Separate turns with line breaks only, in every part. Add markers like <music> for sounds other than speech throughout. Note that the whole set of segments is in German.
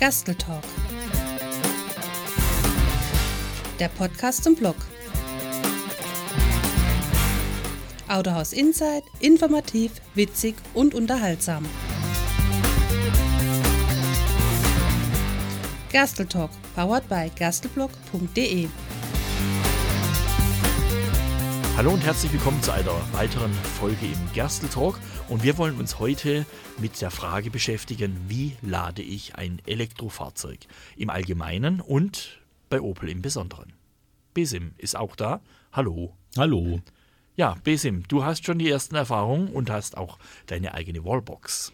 Gasteltalk. Der Podcast zum Blog. Autohaus Insight, informativ, witzig und unterhaltsam. Gasteltalk, powered by gastelblog.de.
Hallo und herzlich willkommen zu einer weiteren Folge im Gerstel Talk. Und wir wollen uns heute mit der Frage beschäftigen, wie lade ich ein Elektrofahrzeug im Allgemeinen und bei Opel im Besonderen. Besim ist auch da. Hallo.
Hallo.
Ja, Besim, du hast schon die ersten Erfahrungen und hast auch deine eigene Wallbox.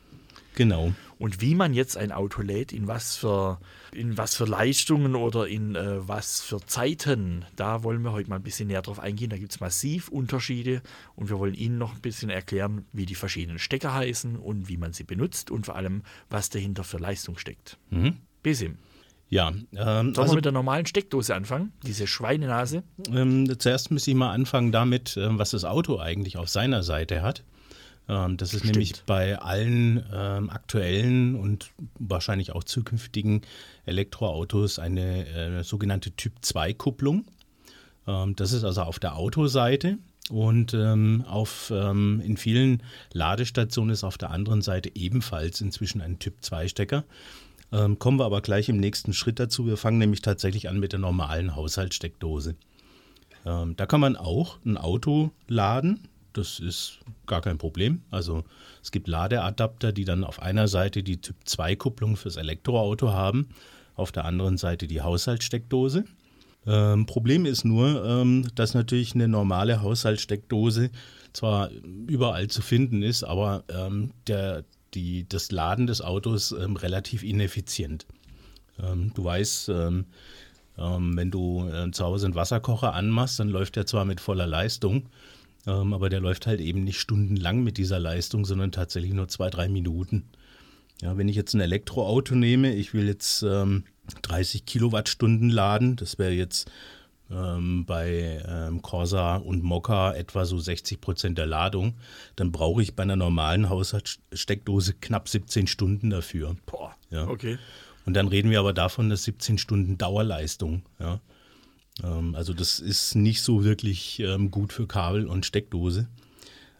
Genau.
Und wie man jetzt ein Auto lädt, in was für, in was für Leistungen oder in äh, was für Zeiten, da wollen wir heute mal ein bisschen näher drauf eingehen. Da gibt es massiv Unterschiede und wir wollen Ihnen noch ein bisschen erklären, wie die verschiedenen Stecker heißen und wie man sie benutzt und vor allem, was dahinter für Leistung steckt.
Mhm.
Besim.
Ja, ähm,
Sollen
also
wir mit der normalen Steckdose anfangen? Diese Schweinenase?
ähm, zuerst müsste ich mal anfangen damit, ähm, was das Auto eigentlich auf seiner Seite hat. Ähm, das ist
Stimmt.
nämlich bei allen ähm, aktuellen und wahrscheinlich auch zukünftigen Elektroautos eine äh, sogenannte Typ-2-Kupplung. Ähm, das ist also auf der Autoseite und ähm, auf, ähm, in vielen Ladestationen ist auf der anderen Seite ebenfalls inzwischen ein Typ-2-Stecker. Ähm, kommen wir aber gleich im nächsten Schritt dazu. Wir fangen nämlich tatsächlich an mit der normalen Haushaltssteckdose. Da kann man auch ein Auto laden. Das ist gar kein Problem. Also es gibt Ladeadapter, die dann auf einer Seite die Typ-2-Kupplung fürs Elektroauto haben, auf der anderen Seite die Haushaltssteckdose. Ähm, Problem ist nur, ähm, dass natürlich eine normale Haushaltssteckdose zwar überall zu finden ist, aber ähm, der, die, das Laden des Autos ähm, relativ ineffizient. Ähm, du weißt, ähm, wenn du äh, zu Hause einen Wasserkocher anmachst, dann läuft der zwar mit voller Leistung, ähm, aber der läuft halt eben nicht stundenlang mit dieser Leistung, sondern tatsächlich nur zwei, drei Minuten. Ja, wenn ich jetzt ein Elektroauto nehme, ich will jetzt ähm, 30 Kilowattstunden laden, das wäre jetzt ähm, bei ähm, Corsa und Mokka etwa so 60 Prozent der Ladung, dann brauche ich bei einer normalen Haushaltssteckdose knapp 17 Stunden dafür.
Boah,
Ja.
okay.
Und dann reden wir aber davon, dass 17 Stunden Dauerleistung. Ja. Ähm, also das ist nicht so wirklich ähm, gut für Kabel und Steckdose.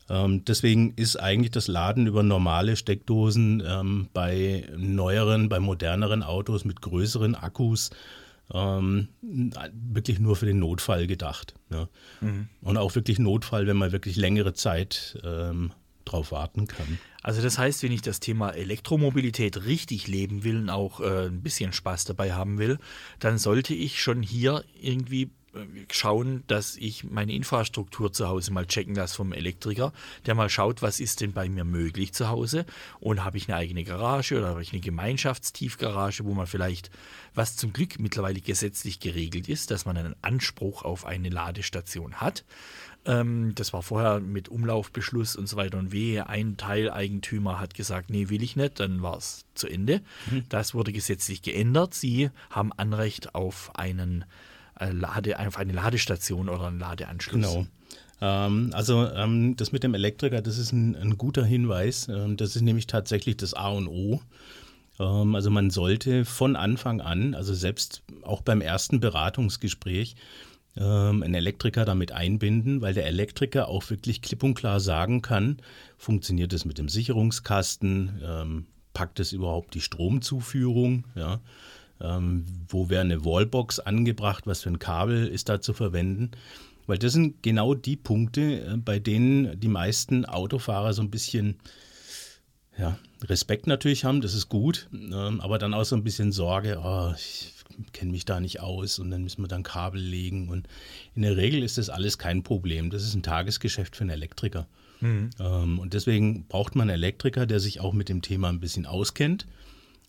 Ähm, deswegen ist eigentlich das Laden über normale Steckdosen bei neueren, bei moderneren Autos mit größeren Akkus ähm, wirklich nur für den Notfall gedacht. Ja. Und auch wirklich Notfall, wenn man wirklich längere Zeit ähm, drauf warten kann.
Also das heißt, wenn ich das Thema Elektromobilität richtig leben will und auch äh, ein bisschen Spaß dabei haben will, dann sollte ich schon hier irgendwie äh, schauen, dass ich meine Infrastruktur zu Hause mal checken lasse vom Elektriker, der mal schaut, was ist denn bei mir möglich zu Hause und habe ich eine eigene Garage oder habe ich eine Gemeinschaftstiefgarage, wo man vielleicht, was zum Glück mittlerweile gesetzlich geregelt ist, dass man einen Anspruch auf eine Ladestation hat. Ähm, das war vorher mit Umlaufbeschluss und so weiter und wehe. Ein Teileigentümer hat gesagt, nee, will ich nicht, dann war es zu Ende. Das wurde gesetzlich geändert. Sie haben Anrecht auf einen äh, Lade, auf eine Ladestation oder einen Ladeanschluss.
Genau. Ähm, also ähm, das mit dem Elektriker, das ist ein, ein guter Hinweis. Ähm, das ist nämlich tatsächlich das A und O. Also man sollte von Anfang an, also selbst auch beim ersten Beratungsgespräch, ähm, einen Elektriker damit einbinden, weil der Elektriker auch wirklich klipp und klar sagen kann, funktioniert es mit dem Sicherungskasten, ähm, packt es überhaupt die Stromzuführung, ja, ähm, wo wäre eine Wallbox angebracht, was für ein Kabel ist da zu verwenden. Weil das sind genau die Punkte, äh, bei denen die meisten Autofahrer so ein bisschen ja, Respekt natürlich haben, das ist gut, ähm, aber dann auch so ein bisschen Sorge, oh, ich kenne mich da nicht aus und dann müssen wir dann Kabel legen. Und in der Regel ist das alles kein Problem. Das ist ein Tagesgeschäft für einen Elektriker. Ähm, und deswegen braucht man einen Elektriker, der sich auch mit dem Thema ein bisschen auskennt.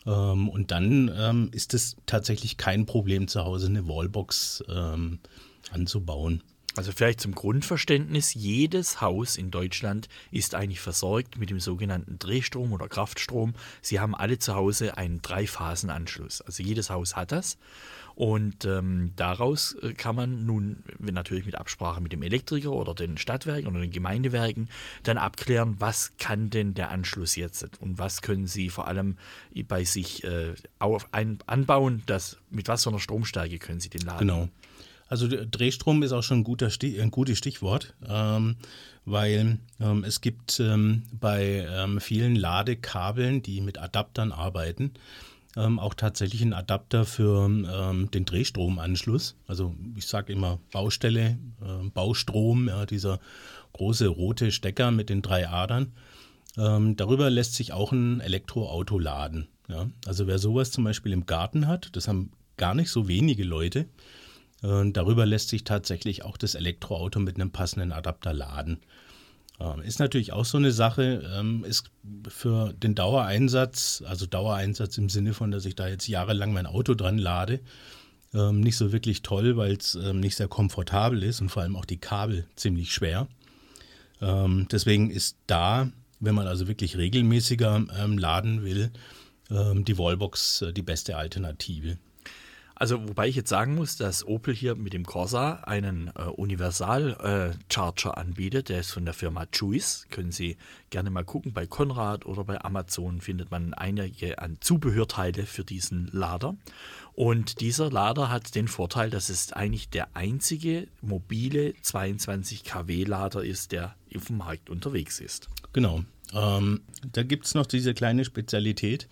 Ähm, und dann ähm, ist es tatsächlich kein Problem, zu Hause eine Wallbox anzubauen.
Also vielleicht zum Grundverständnis, jedes Haus in Deutschland ist eigentlich versorgt mit dem sogenannten Drehstrom oder Kraftstrom. Sie haben alle zu Hause einen Dreiphasenanschluss. Also jedes Haus hat das. Und ähm, daraus äh, kann man nun natürlich mit Absprache mit dem Elektriker oder den Stadtwerken oder den Gemeindewerken dann abklären, was kann denn der Anschluss jetzt und was können sie vor allem bei sich äh, auf, ein, anbauen, dass, mit was für einer Stromstärke können sie den laden.
Genau. Also Drehstrom ist auch schon ein, guter Stich, ein gutes Stichwort, ähm, weil ähm, es gibt ähm, bei ähm, vielen Ladekabeln, die mit Adaptern arbeiten, ähm, auch tatsächlich einen Adapter für ähm, den Drehstromanschluss. Also ich sage immer Baustelle, äh, Baustrom, ja, dieser große rote Stecker mit den drei Adern. Darüber lässt sich auch ein Elektroauto laden. Ja. Also wer sowas zum Beispiel im Garten hat, das haben gar nicht so wenige Leute. Äh, darüber lässt sich tatsächlich auch das Elektroauto mit einem passenden Adapter laden. Ähm, ist natürlich auch so eine Sache, ähm, ist für den Dauereinsatz, also Dauereinsatz im Sinne von, dass ich da jetzt jahrelang mein Auto dran lade, ähm, nicht so wirklich toll, weil es nicht sehr komfortabel ist und vor allem auch die Kabel ziemlich schwer. Deswegen ist da, wenn man also wirklich regelmäßiger laden will, die Wallbox äh, die beste Alternative.
Also, wobei ich jetzt sagen muss, dass Opel hier mit dem Corsa einen äh, Universal-Charger äh, anbietet. Der ist von der Firma Juice. Können Sie gerne mal gucken. Bei Konrad oder bei Amazon findet man einige an Zubehörteile für diesen Lader. Und dieser Lader hat den Vorteil, dass es eigentlich der einzige mobile 22 kW Lader ist, der auf dem Markt unterwegs ist.
Genau. Ähm, da gibt es noch diese kleine Spezialität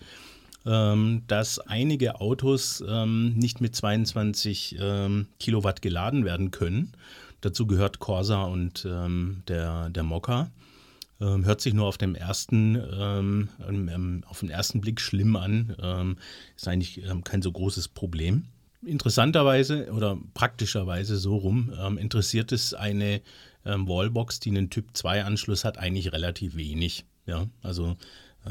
dass einige Autos ähm, nicht mit 22 ähm, Kilowatt geladen werden können. Dazu gehört Corsa und ähm, der, der Mokka. Ähm, hört sich nur auf dem ersten, ähm, auf den ersten Blick schlimm an, ist eigentlich kein so großes Problem. Interessanterweise oder praktischerweise so rum interessiert es eine Wallbox, die einen Typ 2 Anschluss hat, eigentlich relativ wenig. Ja, also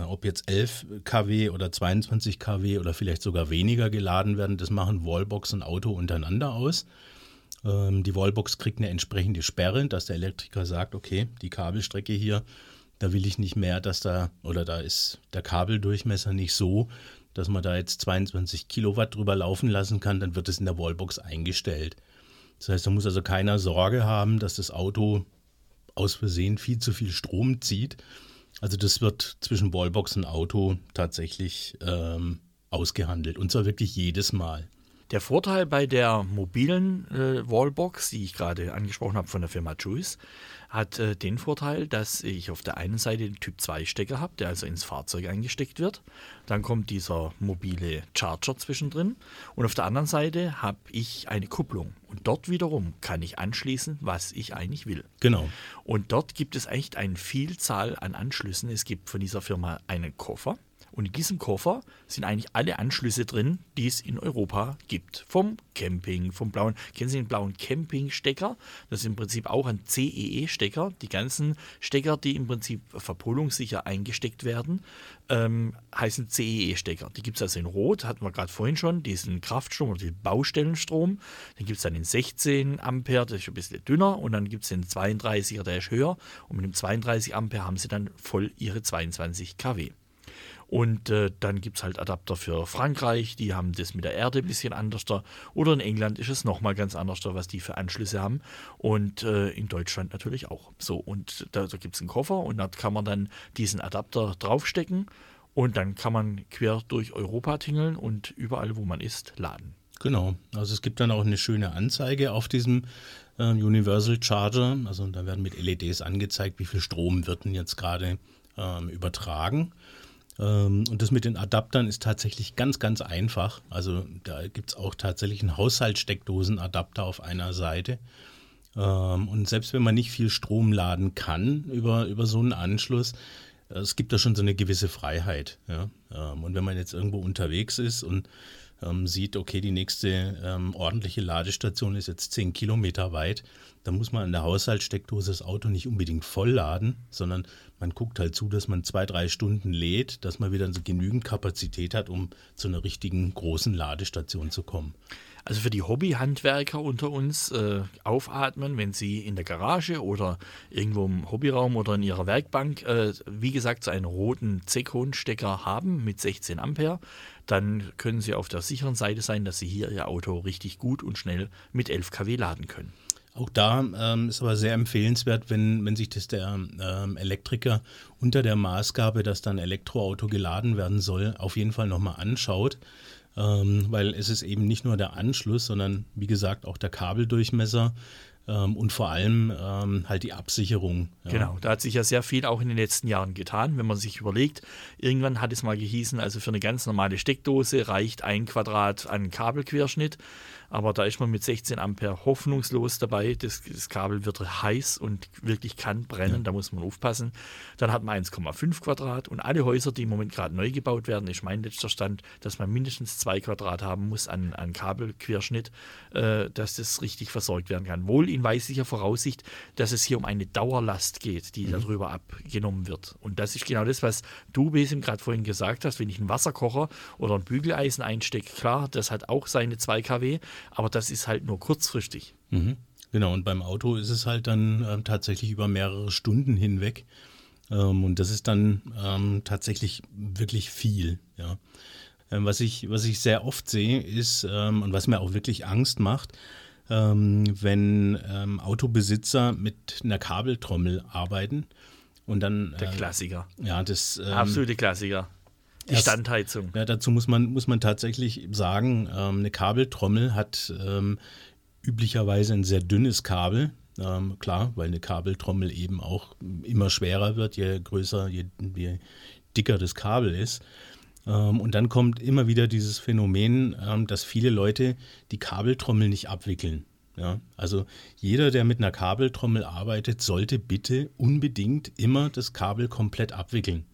ob jetzt 11 kW oder 22 kW oder vielleicht sogar weniger geladen werden, das machen Wallbox und Auto untereinander aus. Ähm, die Wallbox kriegt eine entsprechende Sperre, dass der Elektriker sagt, okay, die Kabelstrecke hier, da will ich nicht mehr, dass da, oder da ist der Kabeldurchmesser nicht so, dass man da jetzt 22 Kilowatt drüber laufen lassen kann, dann wird es in der Wallbox eingestellt. Das heißt, da muss also keiner Sorge haben, dass das Auto aus Versehen viel zu viel Strom zieht also das wird zwischen Wallbox und Auto tatsächlich ähm, ausgehandelt und zwar wirklich jedes Mal.
Der Vorteil bei der mobilen äh, Wallbox, die ich gerade angesprochen habe von der Firma Juice, hat äh, den Vorteil, dass ich auf der einen Seite den Typ 2 Stecker habe, der also ins Fahrzeug eingesteckt wird. Dann kommt dieser mobile Charger zwischendrin und auf der anderen Seite habe ich eine Kupplung und dort wiederum kann ich anschließen, was ich eigentlich will.
Genau.
Und dort gibt es echt eine Vielzahl an Anschlüssen. Es gibt von dieser Firma einen Koffer und in diesem Koffer sind eigentlich alle Anschlüsse drin, die es in Europa gibt. Vom Camping, vom blauen, kennen Sie den blauen Camping-Stecker? Das ist im Prinzip auch ein CEE-Stecker. Die ganzen Stecker, die im Prinzip verpolungssicher eingesteckt werden, ähm, heißen CEE-Stecker. Die gibt es also in Rot, hatten wir gerade vorhin schon, diesen Kraftstrom oder den Baustellenstrom. Dann gibt es dann den 16 Ampere, der ist ein bisschen dünner. Und dann gibt es den 32er, der ist höher. Und mit dem 32 Ampere haben Sie dann voll Ihre 22 kW. Und äh, dann gibt es halt Adapter für Frankreich, die haben das mit der Erde ein bisschen anders. Oder in England ist es nochmal ganz anders, was die für Anschlüsse haben. Und äh, in Deutschland natürlich auch. So, und da, da gibt es einen Koffer und da kann man dann diesen Adapter draufstecken und dann kann man quer durch Europa tingeln und überall, wo man ist, laden.
Genau, also es gibt dann auch eine schöne Anzeige auf diesem äh, Universal Charger. Also da werden mit LEDs angezeigt, wie viel Strom wird denn jetzt gerade ähm, übertragen. Ähm, und das mit den Adaptern ist tatsächlich ganz, ganz einfach. Also da gibt es auch tatsächlich einen Haushaltssteckdosenadapter auf einer Seite. Ähm, und selbst wenn man nicht viel Strom laden kann über, über so einen Anschluss, es gibt da schon so eine gewisse Freiheit. Ja? Ähm, und wenn man jetzt irgendwo unterwegs ist und ähm, sieht, okay, die nächste ähm, ordentliche Ladestation ist jetzt 10 Kilometer weit, dann muss man an der Haushaltssteckdose das Auto nicht unbedingt vollladen, sondern man guckt halt zu, dass man zwei, drei Stunden lädt, dass man wieder so genügend Kapazität hat, um zu einer richtigen großen Ladestation zu kommen.
Also für die Hobbyhandwerker unter uns äh, aufatmen, wenn sie in der Garage oder irgendwo im Hobbyraum oder in ihrer Werkbank, äh, wie gesagt, so einen roten Zekon-Stecker haben mit 16 Ampere, dann können sie auf der sicheren Seite sein, dass sie hier ihr Auto richtig gut und schnell mit 11 kW laden können.
Auch da ähm, ist aber sehr empfehlenswert, wenn, wenn sich das der ähm, Elektriker unter der Maßgabe, dass dann Elektroauto geladen werden soll, auf jeden Fall nochmal anschaut. Ähm, weil es ist eben nicht nur der Anschluss, sondern wie gesagt auch der Kabeldurchmesser, ähm, und vor allem ähm, halt die Absicherung.
Ja. Genau, da hat sich ja sehr viel auch in den letzten Jahren getan, wenn man sich überlegt. Irgendwann hat es mal gehießen, also für eine ganz normale Steckdose reicht ein Quadrat an Kabelquerschnitt. Aber da ist man mit 16 Ampere hoffnungslos dabei. Das, das Kabel wird heiß und wirklich kann brennen. Ja. Da muss man aufpassen. Dann hat man 1,5 Quadrat und alle Häuser, die im Moment gerade neu gebaut werden, ist mein letzter Stand, dass man mindestens 2 Quadrat haben muss an, an Kabelquerschnitt, äh, dass das richtig versorgt werden kann. Wohl in weißlicher Voraussicht, dass es hier um eine Dauerlast geht, die mhm. darüber abgenommen wird. Und das ist genau das, was du, Besim, gerade vorhin gesagt hast. Wenn ich einen Wasserkocher oder ein Bügeleisen einstecke, klar, das hat auch seine 2 kW, aber das ist halt nur kurzfristig.
Mhm. Genau, und beim Auto ist es halt dann äh, tatsächlich über mehrere Stunden hinweg. Ähm, und das ist dann ähm, tatsächlich wirklich viel. Ja. Ähm, was, ich, was ich sehr oft sehe, ist, ähm, und was mir auch wirklich Angst macht, ähm, wenn ähm, Autobesitzer mit einer Kabeltrommel arbeiten. Und dann,
Der äh, Klassiker.
Ja, das.
Absolute Klassiker. Die Standheizung.
Ja, dazu muss man, muss man tatsächlich sagen, ähm, eine Kabeltrommel hat ähm, üblicherweise ein sehr dünnes Kabel. Ähm, klar, weil eine Kabeltrommel eben auch immer schwerer wird, je größer, je, je dicker das Kabel ist. Ähm, und dann kommt immer wieder dieses Phänomen, ähm, dass viele Leute die Kabeltrommel nicht abwickeln. Ja, also jeder, der mit einer Kabeltrommel arbeitet, sollte bitte unbedingt immer das Kabel komplett abwickeln.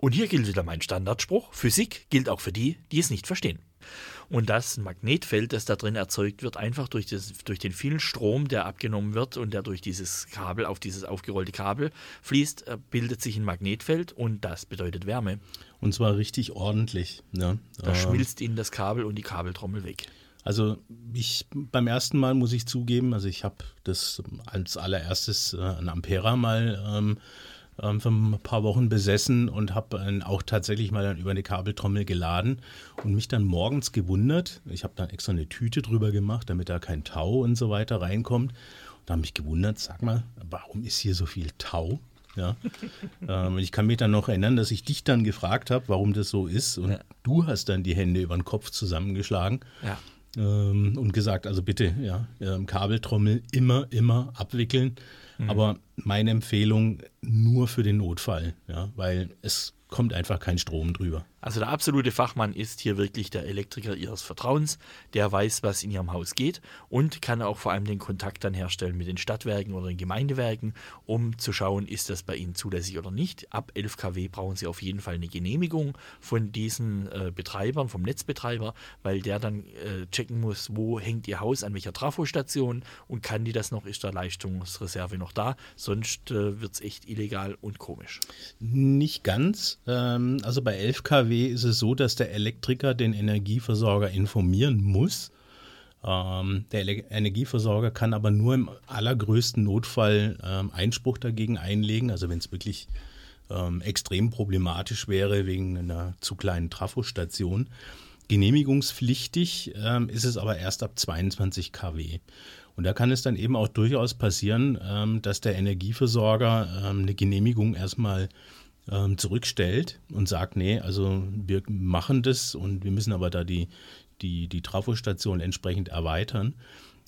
Und hier gilt wieder mein Standardspruch, Physik gilt auch für die, die es nicht verstehen. Und das Magnetfeld, das da drin erzeugt wird, einfach durch, das, durch den vielen Strom, der abgenommen wird und der durch dieses Kabel auf dieses aufgerollte Kabel fließt, äh, bildet sich ein Magnetfeld und das bedeutet Wärme.
Und zwar richtig ordentlich. Ja.
Da äh, schmilzt ihnen das Kabel und die Kabeltrommel weg.
Also ich beim ersten Mal muss ich zugeben, also ich habe das als allererstes äh, an Ampera mal ähm, ähm, für ein paar Wochen besessen und habe auch tatsächlich mal dann über eine Kabeltrommel geladen und mich dann morgens gewundert. Ich habe dann extra eine Tüte drüber gemacht, damit da kein Tau und so weiter reinkommt. Und habe mich gewundert, sag mal, warum ist hier so viel Tau? Ja. <laughs> ähm, ich kann mich dann noch erinnern, dass ich dich dann gefragt habe, warum das so ist. Und ja. du hast dann die Hände über den Kopf zusammengeschlagen. Ja. Ähm, und gesagt, also bitte, ja, ähm, Kabeltrommel immer, immer abwickeln. Mhm. Aber meine Empfehlung nur für den Notfall, ja, weil es kommt einfach kein Strom drüber.
Also der absolute Fachmann ist hier wirklich der Elektriker Ihres Vertrauens, der weiß, was in Ihrem Haus geht und kann auch vor allem den Kontakt dann herstellen mit den Stadtwerken oder den Gemeindewerken, um zu schauen, ist das bei Ihnen zulässig oder nicht. Ab 11 kW brauchen Sie auf jeden Fall eine Genehmigung von diesen äh, Betreibern, vom Netzbetreiber, weil der dann äh, checken muss, wo hängt Ihr Haus, an welcher Trafostation und kann die das noch, ist da Leistungsreserve noch da, sonst äh, wird es echt illegal und komisch.
Nicht ganz. Ähm, also bei 11 kW kW ist es so, dass der Elektriker den Energieversorger informieren muss. Ähm, der Energieversorger kann aber nur im allergrößten Notfall ähm, Einspruch dagegen einlegen. Also wenn es wirklich ähm, extrem problematisch wäre wegen einer zu kleinen Trafostation. Genehmigungspflichtig ähm, ist es aber erst ab 22 kW. Und da kann es dann eben auch durchaus passieren, ähm, dass der Energieversorger ähm, eine Genehmigung erstmal ähm, zurückstellt und sagt, nee, also wir machen das und wir müssen aber da die, die, die Trafostation entsprechend erweitern.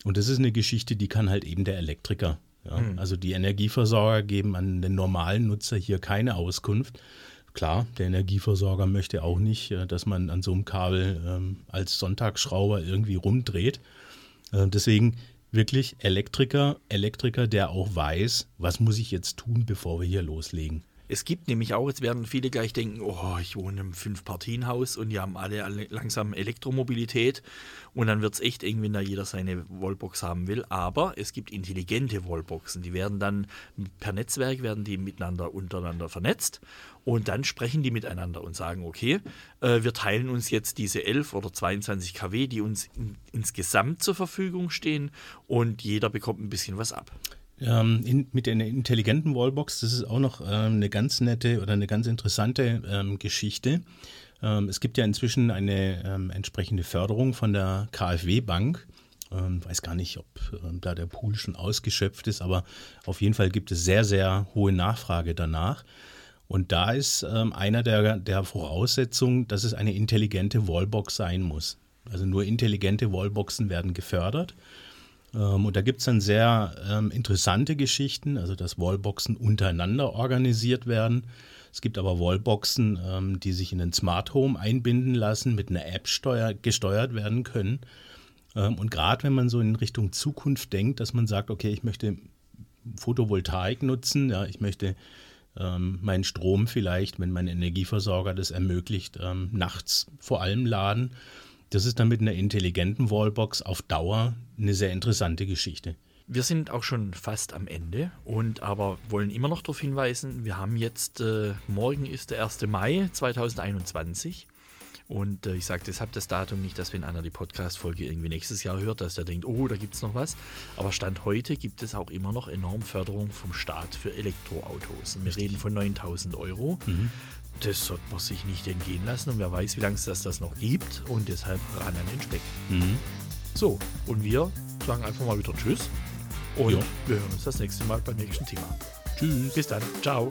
Und das ist eine Geschichte, die kann halt eben der Elektriker. Ja? Mhm. Also die Energieversorger geben an den normalen Nutzer hier keine Auskunft. Klar, der Energieversorger möchte auch nicht, äh, dass man an so einem Kabel ähm, als Sonntagsschrauber irgendwie rumdreht. Äh, deswegen wirklich Elektriker, Elektriker, der auch weiß, was muss ich jetzt tun, bevor wir hier loslegen.
Es gibt nämlich auch, jetzt werden viele gleich denken, oh, ich wohne im Fünf-Partien-Haus und die haben alle, langsam Elektromobilität und dann wird es echt eng, wenn da jeder seine Wallbox haben will. Aber es gibt intelligente Wallboxen, die werden dann per Netzwerk, werden die miteinander untereinander vernetzt und dann sprechen die miteinander und sagen, okay, äh, wir teilen uns jetzt diese 11 oder 22 kW, die uns in, insgesamt zur Verfügung stehen und jeder bekommt ein bisschen was ab.
Ähm, in, mit einer intelligenten Wallbox, das ist auch noch ähm, eine ganz nette oder eine ganz interessante ähm, Geschichte. Ähm, es gibt ja inzwischen eine ähm, entsprechende Förderung von der KfW Bank. Ähm, weiß gar nicht, ob da der Pool schon ausgeschöpft ist, aber auf jeden Fall gibt es sehr, sehr hohe Nachfrage danach. Und da ist einer der, der Voraussetzungen, dass es eine intelligente Wallbox sein muss. Also nur intelligente Wallboxen werden gefördert. Ähm, und da gibt es dann sehr ähm, interessante Geschichten, also dass Wallboxen untereinander organisiert werden. Es gibt aber Wallboxen, ähm, die sich in den Smart Home einbinden lassen, mit einer App steuer, gesteuert werden können. Ähm, und gerade wenn man so in Richtung Zukunft denkt, dass man sagt, okay, ich möchte Photovoltaik nutzen, ja, ich möchte ähm, meinen Strom vielleicht, wenn mein Energieversorger das ermöglicht, ähm, nachts vor allem laden das ist dann mit einer intelligenten Wallbox auf Dauer eine sehr interessante Geschichte.
Wir sind auch schon fast am Ende und aber wollen immer noch darauf hinweisen, wir haben jetzt, äh, morgen ist der 1. Mai 2021 und äh, ich sage deshalb das Datum nicht, dass wenn einer die Podcast-Folge irgendwie nächstes Jahr hört, dass der denkt, oh, da gibt es noch was. Aber Stand heute gibt es auch immer noch enorm Förderung vom Staat für Elektroautos. Und wir reden von 9000 Euro. Mhm das sollte man sich nicht entgehen lassen und wer weiß, wie lange es das, das noch gibt und deshalb ran an den Speck. Mhm. So, und wir sagen einfach mal wieder Tschüss und jo. wir hören uns das nächste Mal beim nächsten Thema. Tschüss. Bis dann. Ciao.